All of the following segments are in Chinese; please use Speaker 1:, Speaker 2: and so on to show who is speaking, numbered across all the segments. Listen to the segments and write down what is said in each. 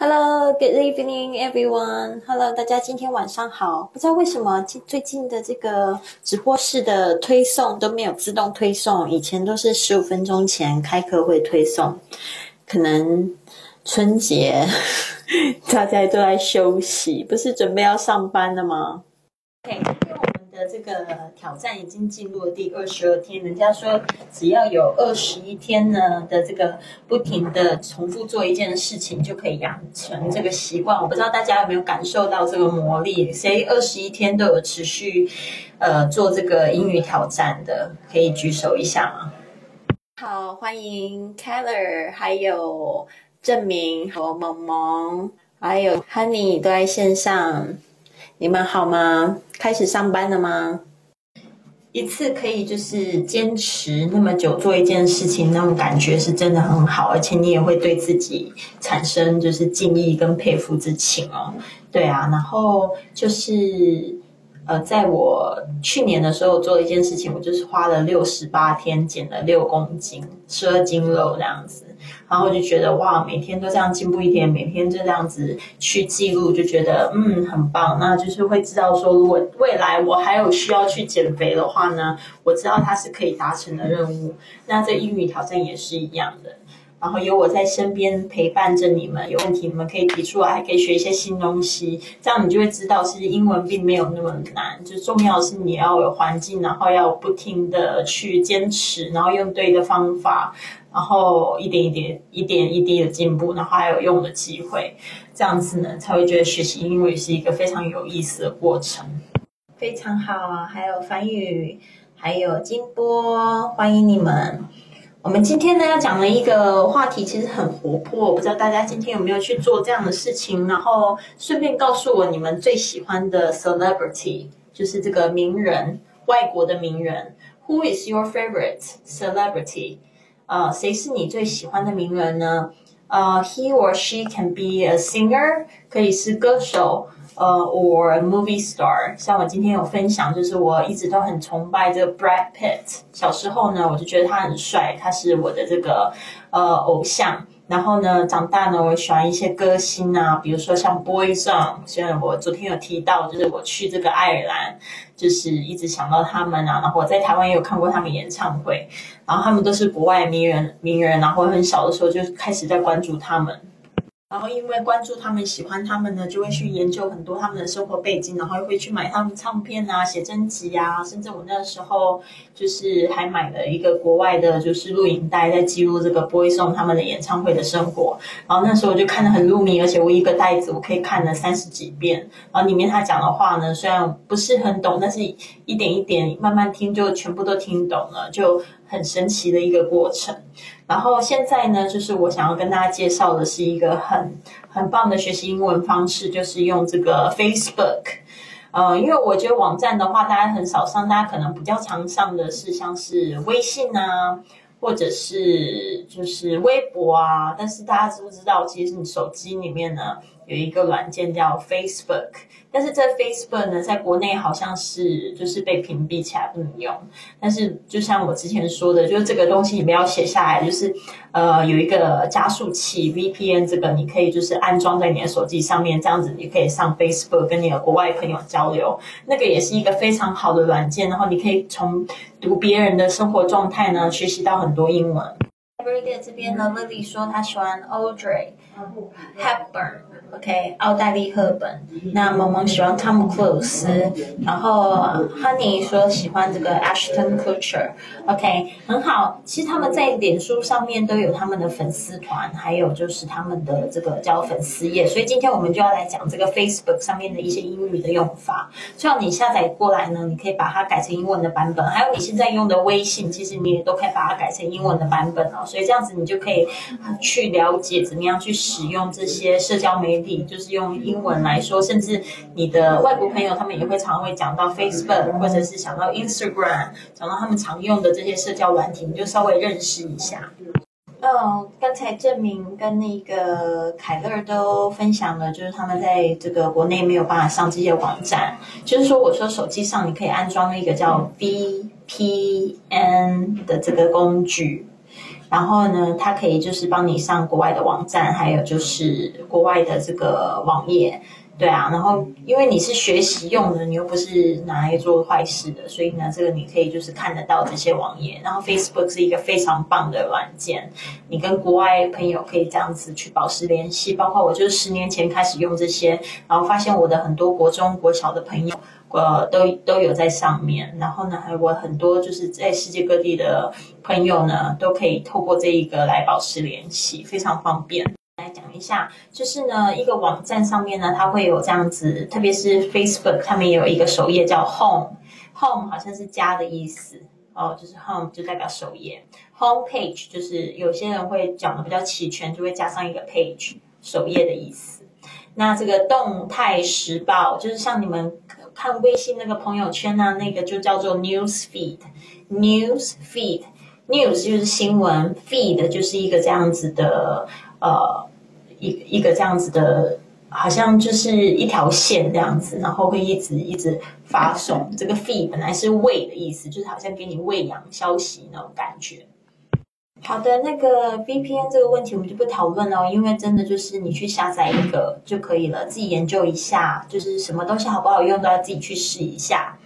Speaker 1: Hello, good evening, everyone. Hello，大家今天晚上好。不知道为什么最最近的这个直播室的推送都没有自动推送，以前都是十五分钟前开课会推送。可能春节 大家都在休息，不是准备要上班了吗？OK，这个挑战已经进入了第二十二天。人家说只要有二十一天呢的这个不停的重复做一件事情，就可以养成这个习惯。我不知道大家有没有感受到这个魔力？谁二十一天都有持续呃做这个英语挑战的，可以举手一下吗？好，欢迎 Keller，还有郑明和萌萌，还有 Honey 都在线上，你们好吗？开始上班了吗？一次可以就是坚持那么久做一件事情，那种感觉是真的很好，而且你也会对自己产生就是敬意跟佩服之情哦。对啊，然后就是。呃，在我去年的时候做了一件事情，我就是花了六十八天减了六公斤，十二斤肉这样子，然后我就觉得哇，每天都这样进步一点，每天就这样子去记录，就觉得嗯很棒。那就是会知道说，如果未来我还有需要去减肥的话呢，我知道它是可以达成的任务。那这英语挑战也是一样的。然后有我在身边陪伴着你们，有问题你们可以提出来，还可以学一些新东西，这样你就会知道，其实英文并没有那么难。就重要是你要有环境，然后要不停的去坚持，然后用对的方法，然后一点一点、一点一滴的进步，然后还有用的机会，这样子呢才会觉得学习英语是一个非常有意思的过程。非常好啊，还有樊宇，还有金波，欢迎你们。我们今天呢要讲的一个话题其实很活泼，我不知道大家今天有没有去做这样的事情，然后顺便告诉我你们最喜欢的 celebrity，就是这个名人，外国的名人。Who is your favorite celebrity？啊，谁是你最喜欢的名人呢？呃，he or she can be a singer，可以是歌手。呃，or movie star，像我今天有分享，就是我一直都很崇拜这个 Brad Pitt。小时候呢，我就觉得他很帅，他是我的这个呃偶像。然后呢，长大呢，我喜欢一些歌星啊，比如说像 Boyzone。虽然我昨天有提到，就是我去这个爱尔兰，就是一直想到他们啊。然后我在台湾也有看过他们演唱会，然后他们都是国外名人名人。然后很小的时候就开始在关注他们。然后因为关注他们、喜欢他们呢，就会去研究很多他们的生活背景，然后又会去买他们唱片啊、写真集啊，甚至我那时候就是还买了一个国外的，就是录影带，在记录这个 Boyzone 他们的演唱会的生活。然后那时候我就看得很入迷，而且我一个袋子我可以看了三十几遍。然后里面他讲的话呢，虽然不是很懂，但是一点一点慢慢听，就全部都听懂了，就很神奇的一个过程。然后现在呢，就是我想要跟大家介绍的是一个很很棒的学习英文方式，就是用这个 Facebook。呃，因为我觉得网站的话，大家很少上，大家可能比较常上的是像是微信啊，或者是就是微博啊。但是大家知不知道，其实你手机里面呢有一个软件叫 Facebook。但是这 Facebook 呢，在国内好像是就是被屏蔽起来不能用。但是就像我之前说的，就是这个东西你不要写下来，就是呃有一个加速器 VPN，这个你可以就是安装在你的手机上面，这样子你可以上 Facebook 跟你的国外朋友交流。那个也是一个非常好的软件，然后你可以从读别人的生活状态呢，学习到很多英文。Everyday 这边呢，Lily 说她喜欢 Audrey Hepburn。OK，奥黛丽·赫本。那萌萌喜欢汤姆·克鲁斯，然后 Honey 说喜欢这个 Ashton Kutcher。OK，很好。其实他们在脸书上面都有他们的粉丝团，还有就是他们的这个叫粉丝页。所以今天我们就要来讲这个 Facebook 上面的一些英语的用法。只要你下载过来呢，你可以把它改成英文的版本。还有你现在用的微信，其实你也都可以把它改成英文的版本哦。所以这样子你就可以去了解怎么样去使用这些社交媒体。就是用英文来说，甚至你的外国朋友他们也会常会讲到 Facebook，或者是想到 Instagram，讲到他们常用的这些社交软体，你就稍微认识一下。嗯，刚才证明跟那个凯乐都分享了，就是他们在这个国内没有办法上这些网站，就是说我说手机上你可以安装一个叫 VPN 的这个工具。然后呢，它可以就是帮你上国外的网站，还有就是国外的这个网页。对啊，然后因为你是学习用的，你又不是拿来做坏事的，所以呢，这个你可以就是看得到这些网页。然后 Facebook 是一个非常棒的软件，你跟国外朋友可以这样子去保持联系。包括我就是十年前开始用这些，然后发现我的很多国中国小的朋友，呃，都都有在上面。然后呢，还有我很多就是在世界各地的朋友呢，都可以透过这一个来保持联系，非常方便。来讲一下，就是呢，一个网站上面呢，它会有这样子，特别是 Facebook，他们也有一个首页叫 Home，Home 好像是家的意思哦，就是 Home 就代表首页，Home Page 就是有些人会讲的比较齐全，就会加上一个 Page 首页的意思。那这个动态时报，就是像你们看微信那个朋友圈呢，那个就叫做 News Feed，News Feed，News 就是新闻，Feed 就是一个这样子的呃。一一个这样子的，好像就是一条线这样子，然后会一直一直发送。这个 feed 本来是喂的意思，就是好像给你喂养消息那种感觉。好的，那个 VPN 这个问题我们就不讨论了，因为真的就是你去下载一个就可以了，自己研究一下，就是什么东西好不好用都要自己去试一下。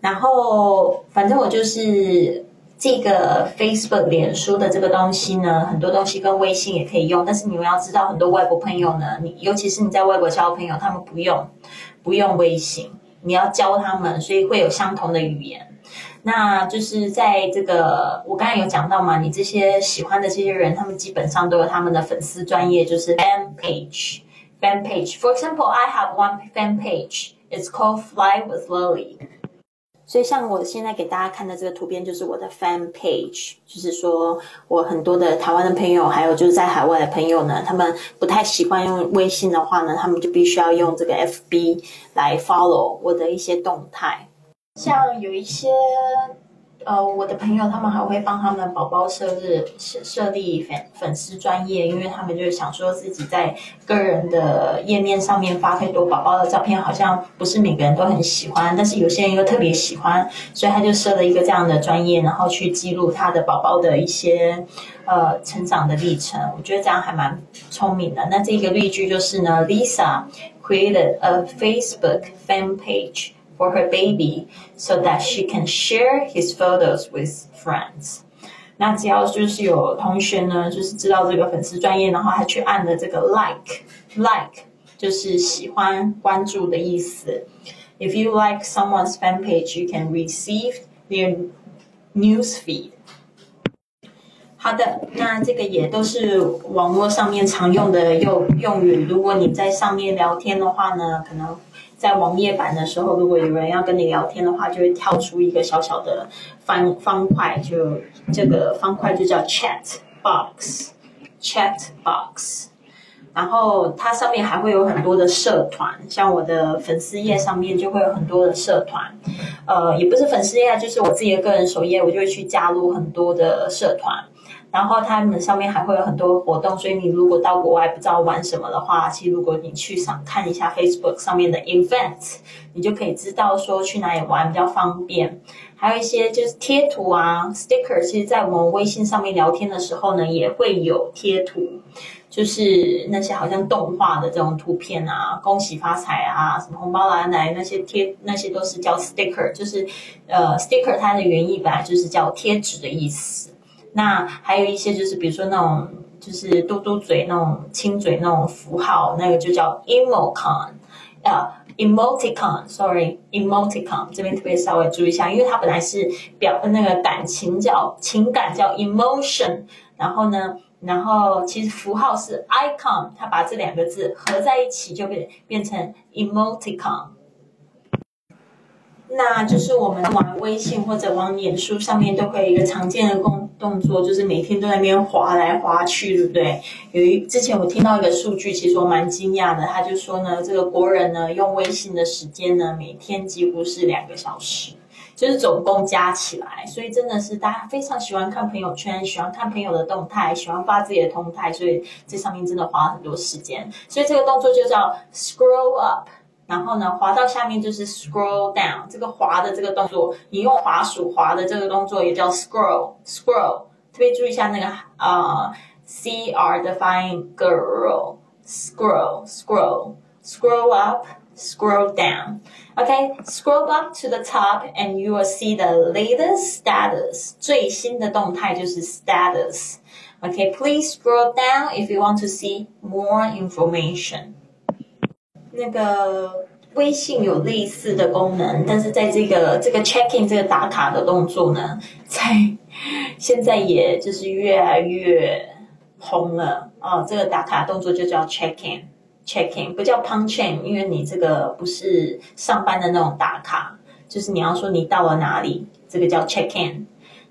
Speaker 1: 然后反正我就是。这个 Facebook 脸书的这个东西呢，很多东西跟微信也可以用，但是你们要知道，很多外国朋友呢，你尤其是你在外国交朋友，他们不用不用微信，你要教他们，所以会有相同的语言。那就是在这个我刚才有讲到嘛，你这些喜欢的这些人，他们基本上都有他们的粉丝专业，就是 fan page fan page。For example, I have one fan page. It's called Fly with Lily. 所以，像我现在给大家看的这个图片，就是我的 fan page，就是说我很多的台湾的朋友，还有就是在海外的朋友呢，他们不太习惯用微信的话呢，他们就必须要用这个 FB 来 follow 我的一些动态，像有一些。呃，我的朋友他们还会帮他们宝宝设置设设立粉粉丝专业，因为他们就是想说自己在个人的页面上面发太多宝宝的照片，好像不是每个人都很喜欢，但是有些人又特别喜欢，所以他就设了一个这样的专业，然后去记录他的宝宝的一些呃成长的历程。我觉得这样还蛮聪明的。那这个例句就是呢，Lisa created a Facebook fan page. for her baby so that she can share his photos with friends。那只要就是有同学呢，就是知道这个粉丝专业，然后还去按了这个 like，like 就是喜欢、关注的意思。If you like someone's fan page, you can receive their news feed. 好的，那这个也都是网络上面常用的用用语。如果你在上面聊天的话呢，可能。在网页版的时候，如果有人要跟你聊天的话，就会跳出一个小小的方方块，就这个方块就叫 chat box，chat box。然后它上面还会有很多的社团，像我的粉丝页上面就会有很多的社团，呃，也不是粉丝页，就是我自己的个人首页，我就会去加入很多的社团。然后他们上面还会有很多活动，所以你如果到国外不知道玩什么的话，其实如果你去上看一下 Facebook 上面的 event，你就可以知道说去哪里玩比较方便。还有一些就是贴图啊，sticker，其实在我们微信上面聊天的时候呢，也会有贴图，就是那些好像动画的这种图片啊，恭喜发财啊，什么红包来来那些贴，那些都是叫 sticker，就是呃 sticker 它的原意本来就是叫贴纸的意思。那还有一些就是，比如说那种就是嘟嘟嘴那种亲嘴那种符号，那个就叫 emoticon，呃，emoticon，sorry，emoticon，这边特别稍微注意一下，因为它本来是表那个感情叫情感叫 emotion，然后呢，然后其实符号是 icon，它把这两个字合在一起就变变成 emoticon。那就是我们玩微信或者往脸书上面都可以一个常见的动动作，就是每天都在那边滑来滑去，对不对？有一之前我听到一个数据，其实我蛮惊讶的，他就说呢，这个国人呢用微信的时间呢，每天几乎是两个小时，就是总共加起来，所以真的是大家非常喜欢看朋友圈，喜欢看朋友的动态，喜欢发自己的动态，所以这上面真的花了很多时间，所以这个动作就叫 scroll up。然后呢，滑到下面就是 scroll down，这个滑的这个动作，你用滑鼠滑的这个动作也叫 scroll，scroll， 边注意一下那个呃，C R 的发音，girl，scroll scroll scroll up scroll down。Okay, scroll up to the top and you will see the latest status. 最新的动态就是 status. Okay, please scroll down if you want to see more information. 那个微信有类似的功能，但是在这个这个 checking 这个打卡的动作呢，在现在也就是越来越红了啊。这个打卡动作就叫 check in，check in 不叫 punch in，因为你这个不是上班的那种打卡，就是你要说你到了哪里，这个叫 check in。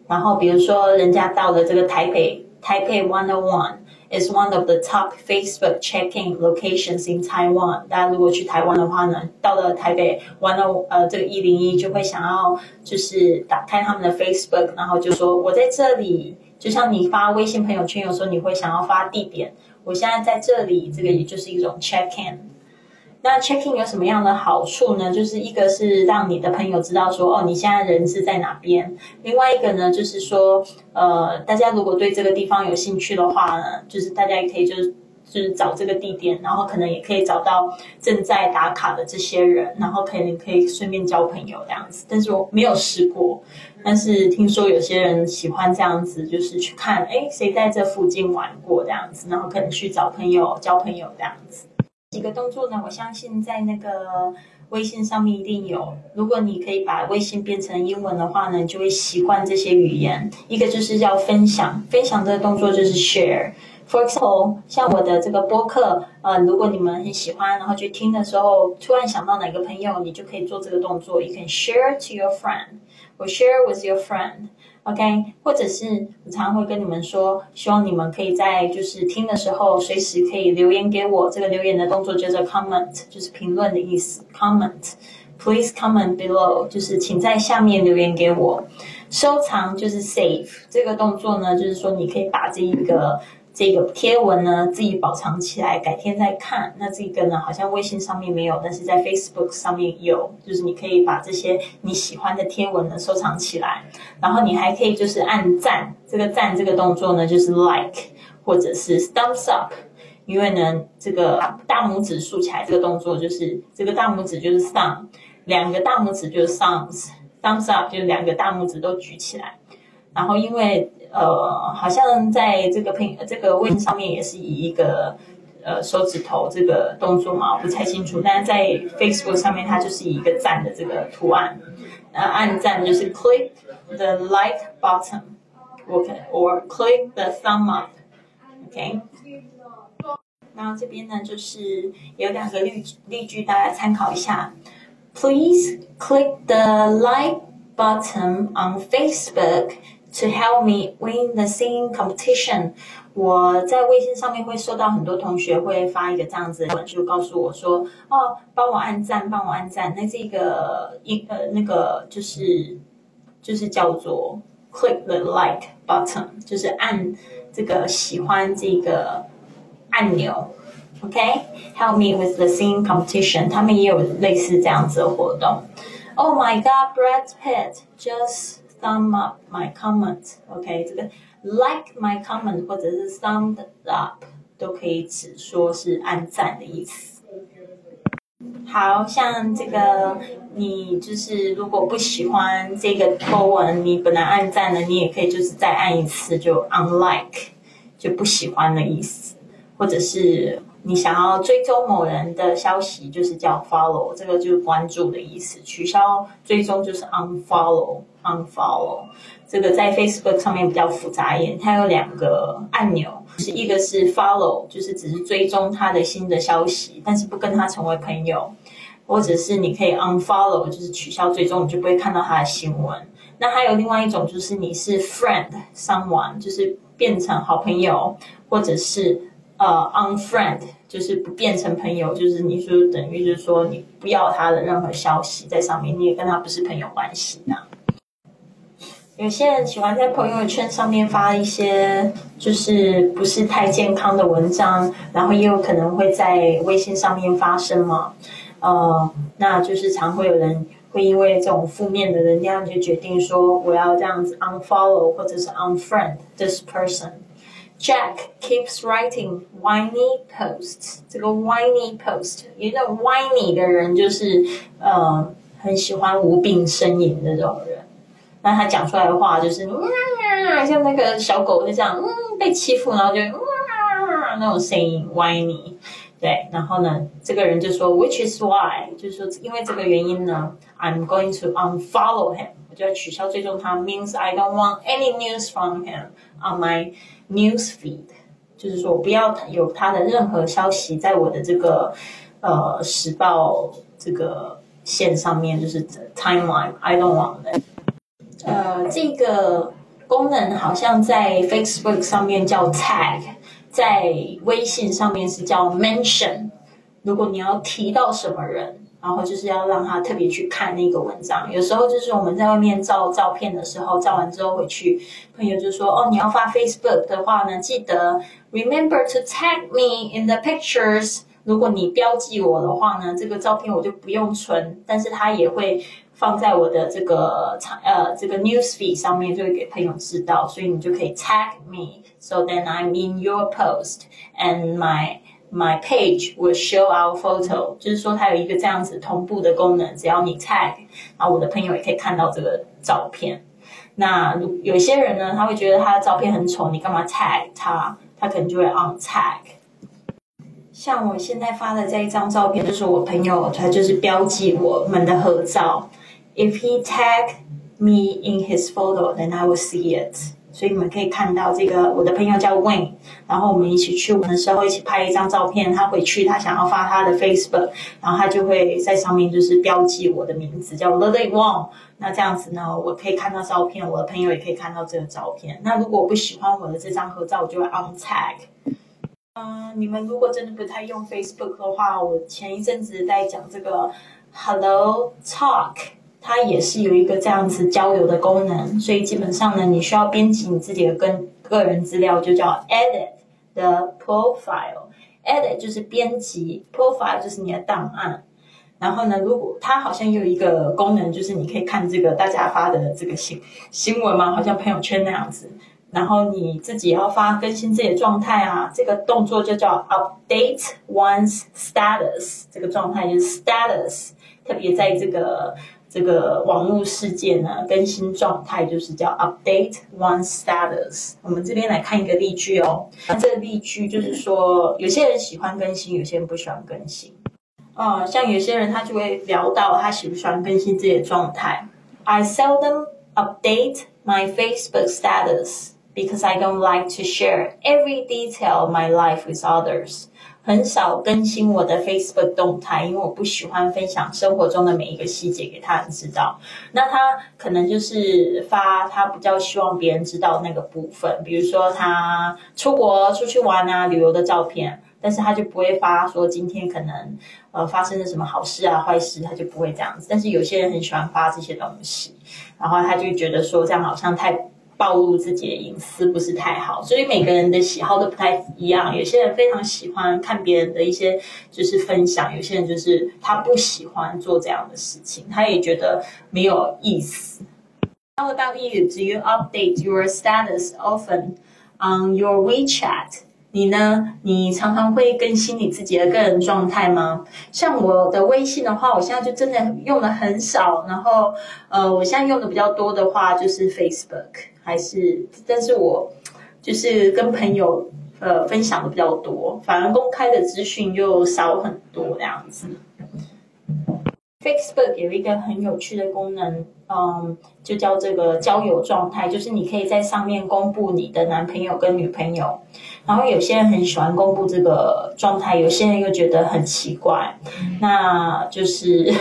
Speaker 1: 然后比如说人家到了这个台北，台北 one on one。Is one of the top Facebook check-in locations in Taiwan。大家如果去台湾的话呢，到了台北玩了呃这个一零一，就会想要就是打开他们的 Facebook，然后就说我在这里。就像你发微信朋友圈，有时候你会想要发地点，我现在在这里，这个也就是一种 check-in。那 checking 有什么样的好处呢？就是一个是让你的朋友知道说，哦，你现在人是在哪边。另外一个呢，就是说，呃，大家如果对这个地方有兴趣的话呢，就是大家也可以就是就是找这个地点，然后可能也可以找到正在打卡的这些人，然后可能可以顺便交朋友这样子。但是我没有试过，但是听说有些人喜欢这样子，就是去看，哎，谁在这附近玩过这样子，然后可能去找朋友交朋友这样子。几个动作呢？我相信在那个微信上面一定有。如果你可以把微信变成英文的话呢，就会习惯这些语言。一个就是要分享，分享这个动作就是 share。For example，像我的这个播客，呃，如果你们很喜欢，然后去听的时候，突然想到哪个朋友，你就可以做这个动作。You can share to your friend or share with your friend。OK，或者是我常会跟你们说，希望你们可以在就是听的时候，随时可以留言给我。这个留言的动作叫做 comment，就是评论的意思。comment，please comment below，就是请在下面留言给我。收藏就是 save，这个动作呢，就是说你可以把这一个。这个贴文呢，自己保藏起来，改天再看。那这个呢，好像微信上面没有，但是在 Facebook 上面有，就是你可以把这些你喜欢的贴文呢收藏起来。然后你还可以就是按赞，这个赞这个动作呢就是 like 或者是 thumbs up，因为呢这个大拇指竖起来这个动作就是这个大拇指就是 thumb，两个大拇指就是 thumbs，thumbs up 就是两个大拇指都举起来。然后因为呃，好像在这个拼这个位置上面也是以一个呃手指头这个动作嘛，我不太清楚。但是在 Facebook 上面，它就是以一个赞的这个图案。呃，按赞就是 click the like button，OK，or click the thumb up，OK。然后这边呢，就是有两个例例句，大家参考一下。Please click the like button on Facebook。To help me win the singing competition，我在微信上面会收到很多同学会发一个这样子的文，就告诉我说：“哦，帮我按赞，帮我按赞。”那这个一呃那个就是就是叫做 click the like button，就是按这个喜欢这个按钮。OK，help me with the singing competition，他们也有类似这样子的活动。Oh my God，Brad Pitt just Thumb up my comment，OK，这个 like my comment 或者是 thumb up 都可以指说是按赞的意思。好像这个你就是如果不喜欢这个 po 文，你本来按赞的，你也可以就是再按一次就 unlike，就不喜欢的意思，或者是。你想要追踪某人的消息，就是叫 follow，这个就是关注的意思。取消追踪就是 unfollow，unfollow。这个在 Facebook 上面比较复杂一点，它有两个按钮，是一个是 follow，就是只是追踪他的新的消息，但是不跟他成为朋友；或者是你可以 unfollow，就是取消追踪，你就不会看到他的新闻。那还有另外一种，就是你是 friend someone，就是变成好朋友，或者是。呃，unfriend 就是不变成朋友，就是你说等于就是说你不要他的任何消息在上面，你也跟他不是朋友关系那有些人喜欢在朋友圈上面发一些就是不是太健康的文章，然后也有可能会在微信上面发生嘛。呃，那就是常会有人会因为这种负面的能量就决定说我要这样子 unfollow 或者是 unfriend this person。Jack keeps writing whiny posts。这个 whiny post，一个 whiny 的人就是呃很喜欢无病呻吟的这种人。那他讲出来的话就是嗯，像那个小狗就这样嗯被欺负，然后就哇那种声音 whiny。对，然后呢，这个人就说，which is why，就是说，因为这个原因呢，I'm going to unfollow him，我 就要取消追踪他，means I don't want any news from him on my news feed，就是说我不要有他的任何消息在我的这个呃时报这个线上面，就是 timeline，I don't want it。呃，这个功能好像在 Facebook 上面叫 tag。在微信上面是叫 mention，如果你要提到什么人，然后就是要让他特别去看那个文章。有时候就是我们在外面照照片的时候，照完之后回去，朋友就说：“哦，你要发 Facebook 的话呢，记得 remember to tag me in the pictures。如果你标记我的话呢，这个照片我就不用存，但是它也会。”放在我的这个呃这个 newsfeed 上面，就会给朋友知道，所以你就可以 tag me，so then I'm in your post and my my page will show our photo。就是说它有一个这样子同步的功能，只要你 tag，然后我的朋友也可以看到这个照片。那有些人呢，他会觉得他的照片很丑，你干嘛 tag 他？他可能就会 untag。像我现在发的这一张照片，就是我朋友他就是标记我们的合照。If he tag me in his photo, then I will see it. 所以你们可以看到这个，我的朋友叫 Wayne，然后我们一起去玩的时候一起拍一张照片。他回去他想要发他的 Facebook，然后他就会在上面就是标记我的名字叫 Lily Wong。那这样子呢，我可以看到照片，我的朋友也可以看到这个照片。那如果我不喜欢我的这张合照，我就会 untag。嗯，你们如果真的不太用 Facebook 的话，我前一阵子在讲这个 Hello Talk。它也是有一个这样子交流的功能，所以基本上呢，你需要编辑你自己的跟个人资料，就叫 edit the profile。edit 就是编辑，profile 就是你的档案。然后呢，如果它好像有一个功能，就是你可以看这个大家发的这个新新闻嘛，好像朋友圈那样子。然后你自己要发更新自己的状态啊，这个动作就叫 update one's status。这个状态就是 status，特别在这个。这个网络世界呢，更新状态就是叫 update one status。我们这边来看一个例句哦。那这个例句就是说，有些人喜欢更新，有些人不喜欢更新。哦，像有些人他就会聊到他喜不喜欢更新自己的状态。I seldom update my Facebook status because I don't like to share every detail of my life with others. 很少更新我的 Facebook 动态，因为我不喜欢分享生活中的每一个细节给他人知道。那他可能就是发他比较希望别人知道那个部分，比如说他出国出去玩啊、旅游的照片，但是他就不会发说今天可能呃发生了什么好事啊、坏事，他就不会这样子。但是有些人很喜欢发这些东西，然后他就觉得说这样好像太。暴露自己的隐私不是太好，所以每个人的喜好都不太一样。有些人非常喜欢看别人的一些就是分享，有些人就是他不喜欢做这样的事情，他也觉得没有意思。How about you? Do you update your status often on your WeChat? 你呢？你常常会更新你自己的个人状态吗？像我的微信的话，我现在就真的用的很少。然后，呃，我现在用的比较多的话就是 Facebook，还是，但是我就是跟朋友呃分享的比较多，反而公开的资讯就少很多这样子。Facebook 有一个很有趣的功能，嗯，就叫这个交友状态，就是你可以在上面公布你的男朋友跟女朋友。然后有些人很喜欢公布这个状态，有些人又觉得很奇怪，那就是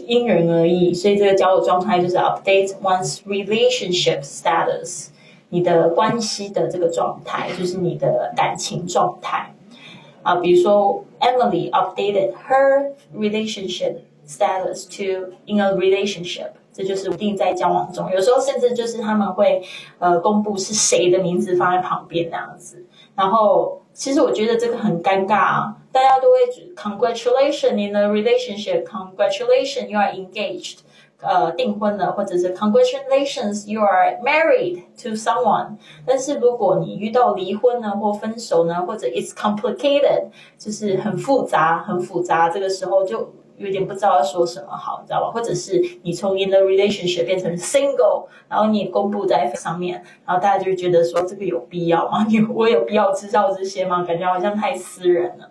Speaker 1: 因人而异。所以这个交友状态就是 update one's relationship status，你的关系的这个状态，就是你的感情状态。啊，比如说 Emily updated her relationship status to in a relationship，这就是定在交往中。有时候甚至就是他们会呃公布是谁的名字放在旁边那样子。然后其实我觉得这个很尴尬啊，大家都会 congratulation in a relationship，congratulation you are engaged，呃，订婚了，或者是 congratulations you are married to someone。但是如果你遇到离婚呢，或分手呢，或者 it's complicated，就是很复杂，很复杂，这个时候就。有点不知道要说什么好，你知道吧？或者是你从 in the relationship 变成 single，然后你公布在上面，然后大家就觉得说这个有必要吗？你我有必要知道这些吗？感觉好像太私人了。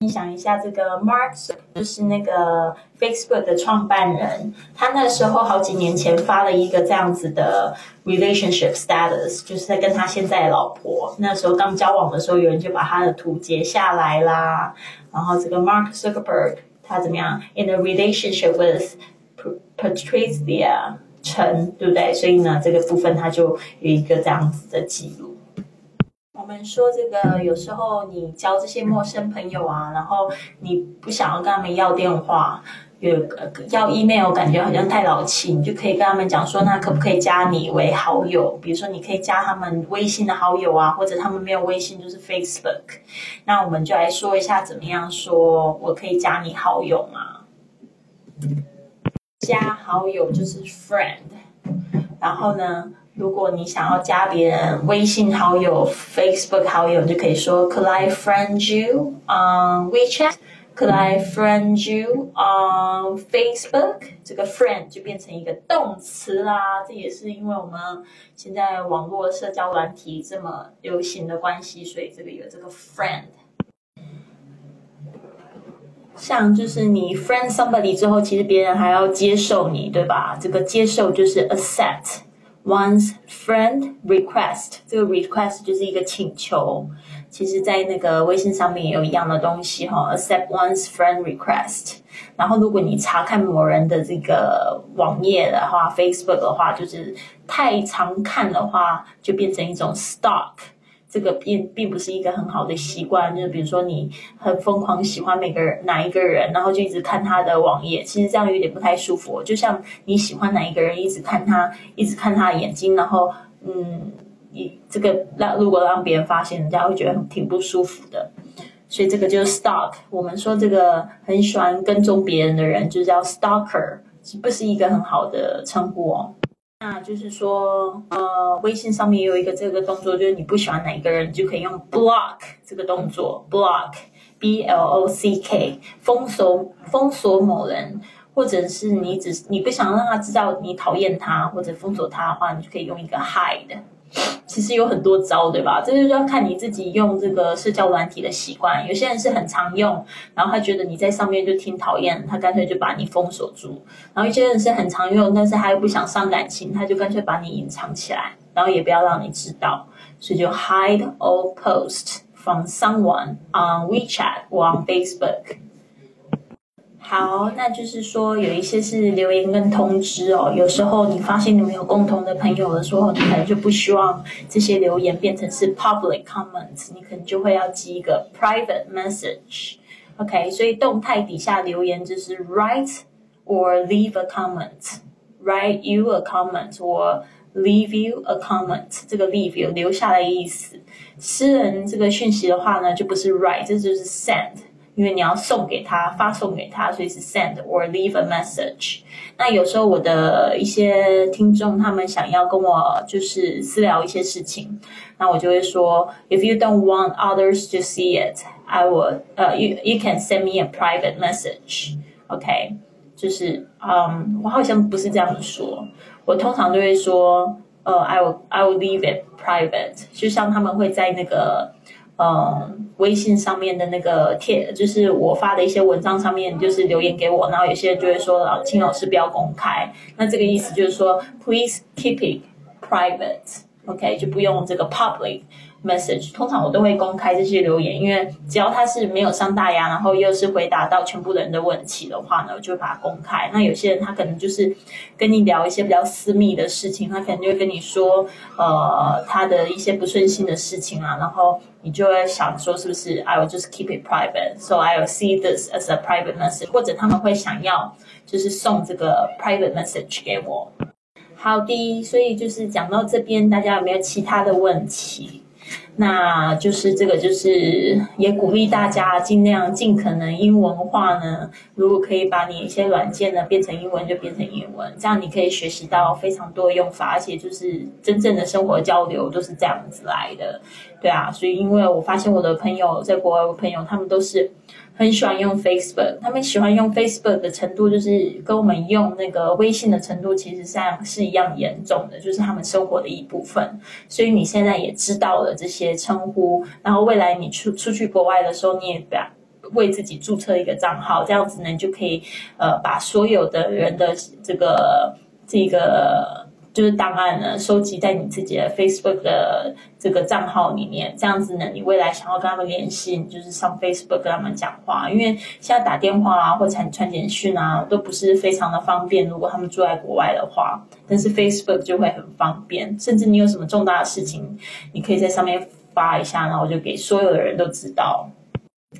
Speaker 1: 你想一下，这个 Mark 就是那个 Facebook 的创办人，他那时候好几年前发了一个这样子的 relationship status，就是在跟他现在的老婆那时候刚交往的时候，有人就把他的图截下来啦。然后这个 Mark Zuckerberg。他怎么样？In a relationship with Patricia 陈，对不对？所以呢，这个部分他就有一个这样子的记录。我们说这个，有时候你交这些陌生朋友啊，然后你不想要跟他们要电话。有要 email，感觉好像太老气，你就可以跟他们讲说，那可不可以加你为好友？比如说，你可以加他们微信的好友啊，或者他们没有微信就是 Facebook。那我们就来说一下，怎么样说我可以加你好友吗？加好友就是 friend。然后呢，如果你想要加别人微信好友、Facebook 好友，你就可以说 Could I friend you on WeChat？Could I friend you on Facebook？这个 friend 就变成一个动词啦。这也是因为我们现在网络社交软体这么流行的关系，所以这个有这个 friend。像就是你 friend somebody 之后，其实别人还要接受你，对吧？这个接受就是 accept one's friend request。这个 request 就是一个请求。其实，在那个微信上面也有一样的东西哈，accept one's friend request。然后，如果你查看某人的这个网页的话，Facebook 的话，就是太常看的话，就变成一种 stalk。这个并并不是一个很好的习惯。就是比如说，你很疯狂喜欢每个人哪一个人，然后就一直看他的网页，其实这样有点不太舒服。就像你喜欢哪一个人，一直看他，一直看他的眼睛，然后嗯。这个让如果让别人发现，人家会觉得挺不舒服的，所以这个就是 stalk。我们说这个很喜欢跟踪别人的人，就叫 stalker，不是一个很好的称呼哦。那就是说，呃，微信上面也有一个这个动作，就是你不喜欢哪一个人，你就可以用 block 这个动作，block，b l o c k，封锁封锁某人，或者是你只你不想让他知道你讨厌他或者封锁他的话，你就可以用一个 hide。其实有很多招，对吧？这就是要看你自己用这个社交软体的习惯。有些人是很常用，然后他觉得你在上面就挺讨厌，他干脆就把你封锁住。然后有些人是很常用，但是他又不想伤感情，他就干脆把你隐藏起来，然后也不要让你知道。所以就 hide all post from someone on WeChat or on Facebook。好，那就是说有一些是留言跟通知哦。有时候你发现你们有共同的朋友的时候，你可能就不希望这些留言变成是 public comment，你可能就会要寄一个 private message。OK，所以动态底下留言就是 write or leave a comment，write you a comment or leave you a comment。这个 leave 有留下的意思。私人这个讯息的话呢，就不是 write，这就是 send。因为你要送给他，发送给他，所以是 send or leave a message。那有时候我的一些听众他们想要跟我就是私聊一些事情，那我就会说，If you don't want others to see it, I will. 呃，you you can send me a private message. OK，就是嗯，我好像不是这样子说，我通常都会说，呃，I will I will leave it private。就像他们会在那个。嗯，微信上面的那个贴，就是我发的一些文章上面，就是留言给我，然后有些人就会说，老秦老师不要公开。那这个意思就是说，please keep it private，OK，就不用这个 public。Message 通常我都会公开这些留言，因为只要他是没有伤大雅，然后又是回答到全部人的问题的话呢，我就会把它公开。那有些人他可能就是跟你聊一些比较私密的事情，他可能就会跟你说，呃，他的一些不顺心的事情啊，然后你就会想说，是不是 I will just keep it private，so I will see this as a private message，或者他们会想要就是送这个 private message 给我。好的，所以就是讲到这边，大家有没有其他的问题？
Speaker 2: 那就是这个，就是也鼓励大家尽量尽可能英文化呢。如果可以把你一些软件呢变成英文，就变成英文，这样你可以学习到非常多的用法，而且就是真正的生活交流都是这样子来的。对啊，所以因为我发现我的朋友在国外的朋友，他们都是。很喜欢用 Facebook，他们喜欢用 Facebook 的程度，就是跟我们用那个微信的程度，其实上是一样严重的，就是他们生活的一部分。所以你现在也知道了这些称呼，然后未来你出出去国外的时候，你也把为自己注册一个账号，这样子呢，就可以呃把所有的人的这个这个。就是档案呢，收集在你自己的 Facebook 的这个账号里面，这样子呢，你未来想要跟他们联系，你就是上 Facebook 跟他们讲话。因为现在打电话啊，或传传简讯啊，都不是非常的方便。如果他们住在国外的话，但是 Facebook 就会很方便。甚至你有什么重大的事情，你可以在上面发一下，然后就给所有的人都知道。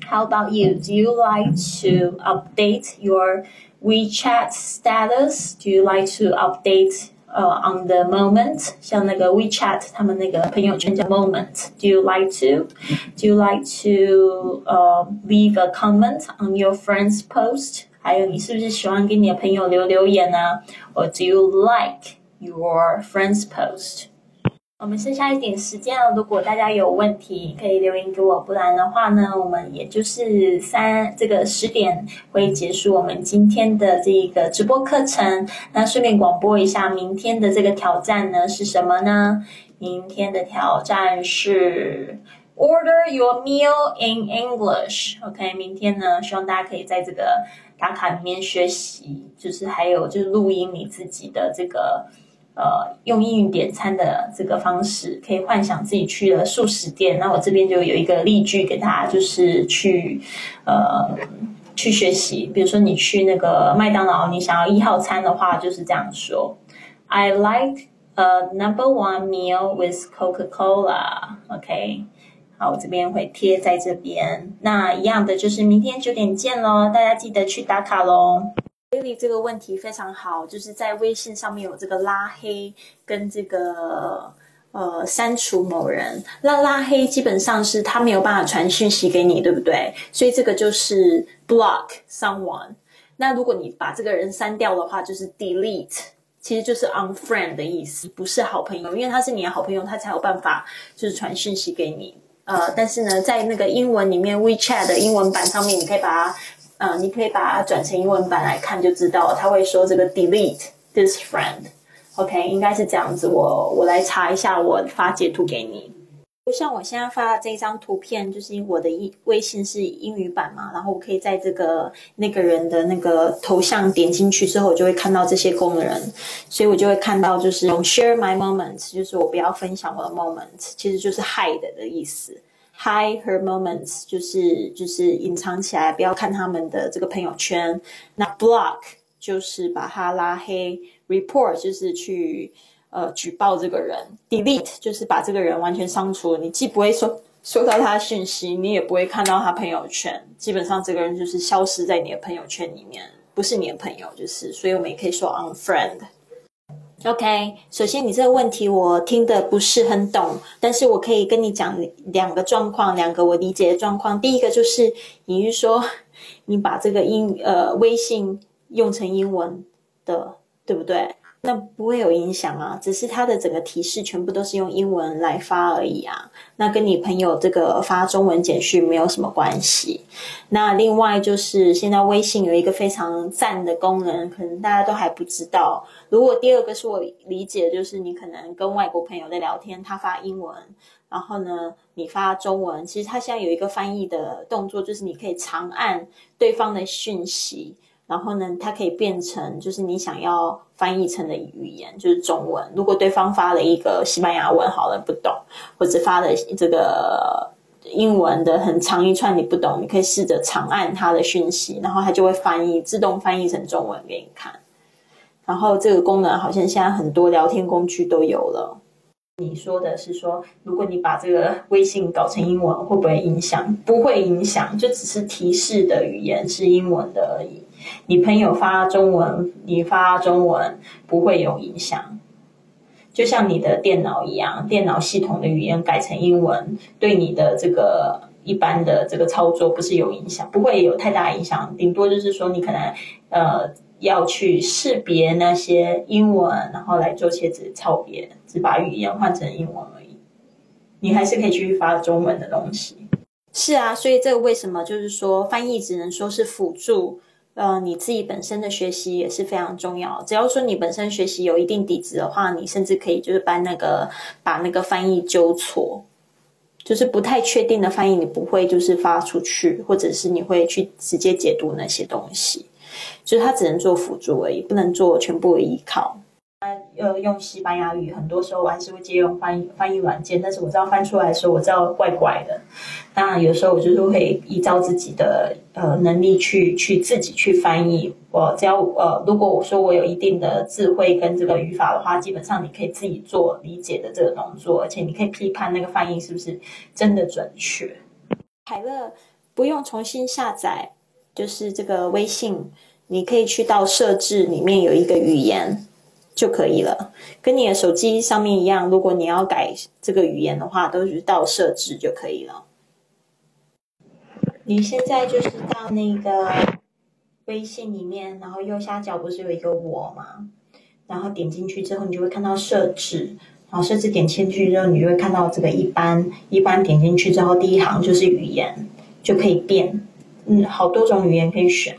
Speaker 2: How about you? Do you like to update your WeChat status? Do you like to update? 呃，on the moment，像那个 WeChat，他们那个朋友圈叫 Moment。Do you like to? Do you like to 呃 leave a comment on your friend's post？还有，你是不是喜欢给你的朋友留留言呢？Or do you like your friend's post？ 我们剩下一点时间了，如果大家有问题，可以留言给我，不然的话呢，我们也就是三这个十点会结束我们今天的这个直播课程。那顺便广播一下，明天的这个挑战呢是什么呢？明天的挑战是 Order your meal in English。OK，明天呢，希望大家可以在这个打卡里面学习，就是还有就是录音你自己的这个。呃，用英语点餐的这个方式，可以幻想自己去了素食店。那我这边就有一个例句给大家，就是去呃去学习。比如说你去那个麦当劳，你想要一号餐的话，就是这样说：I like a number one meal with Coca-Cola。OK，好，我这边会贴在这边。那一样的就是明天九点见喽，大家记得去打卡喽。Ali 这个问题非常好，就是在微信上面有这个拉黑跟这个呃删除某人。那拉黑基本上是他没有办法传讯息给你，对不对？所以这个就是 block someone。那如果你把这个人删掉的话，就是 delete，其实就是 unfriend 的意思，不是好朋友，因为他是你的好朋友，他才有办法就是传讯息给你。呃，但是呢，在那个英文里面 WeChat 的英文版上面，你可以把它。嗯，你可以把它转成英文版来看，就知道他会说这个 delete this friend，OK，应该是这样子。我我来查一下，我发截图给你。就像我现在发的这张图片，就是我的英微信是英语版嘛，然后我可以在这个那个人的那个头像点进去之后，我就会看到这些功能，所以我就会看到就是 share my moments，就是我不要分享我的 moments，其实就是 hide 的意思。Hide her moments，就是就是隐藏起来，不要看他们的这个朋友圈。那 block 就是把他拉黑，report 就是去呃举报这个人，delete 就是把这个人完全删除。你既不会收收到他的讯息，你也不会看到他朋友圈。基本上这个人就是消失在你的朋友圈里面，不是你的朋友，就是。所以我们也可以说 unfriend。OK，首先你这个问题我听的不是很懂，但是我可以跟你讲两个状况，两个我理解的状况。第一个就是你是说 你把这个英呃微信用成英文的，对不对？那不会有影响啊，只是它的整个提示全部都是用英文来发而已啊。那跟你朋友这个发中文简讯没有什么关系。那另外就是现在微信有一个非常赞的功能，可能大家都还不知道。如果第二个是我理解，就是你可能跟外国朋友在聊天，他发英文，然后呢你发中文，其实他现在有一个翻译的动作，就是你可以长按对方的讯息。然后呢，它可以变成就是你想要翻译成的语言，就是中文。如果对方发了一个西班牙文，好了不懂，或者发了这个英文的很长一串你不懂，你可以试着长按它的讯息，然后它就会翻译，自动翻译成中文给你看。然后这个功能好像现在很多聊天工具都有了。你说的是说，如果你把这个微信搞成英文，会不会影响？不会影响，就只是提示的语言是英文的而已。你朋友发中文，你发中文不会有影响，就像你的电脑一样，电脑系统的语言改成英文，对你的这个一般的这个操作不是有影响，不会有太大影响，顶多就是说你可能呃要去识别那些英文，然后来做些字抄别，只把语言换成英文而已。你还是可以继续发中文的东西。
Speaker 1: 是啊，所以这个为什么就是说翻译只能说是辅助，呃，你自己本身的学习也是非常重要。只要说你本身学习有一定底子的话，你甚至可以就是把那个把那个翻译纠错，就是不太确定的翻译，你不会就是发出去，或者是你会去直接解读那些东西，就是它只能做辅助而已，不能做全部的依靠。
Speaker 2: 呃，用西班牙语，很多时候我还是会借用翻译翻译软件，但是我知道翻出来的时候，我知道怪怪的。那有时候我就是会依照自己的呃能力去去自己去翻译。我只要呃，如果我说我有一定的智慧跟这个语法的话，基本上你可以自己做理解的这个动作，而且你可以批判那个翻译是不是真的准确。
Speaker 1: 海乐不用重新下载，就是这个微信，你可以去到设置里面有一个语言。就可以了，跟你的手机上面一样。如果你要改这个语言的话，都是到设置就可以了。你现在就是到那个微信里面，然后右下角不是有一个我吗？然后点进去之后，你就会看到设置，然后设置点进去之后，你就会看到这个一般一般点进去之后，第一行就是语言，就可以变，嗯，好多种语言可以选。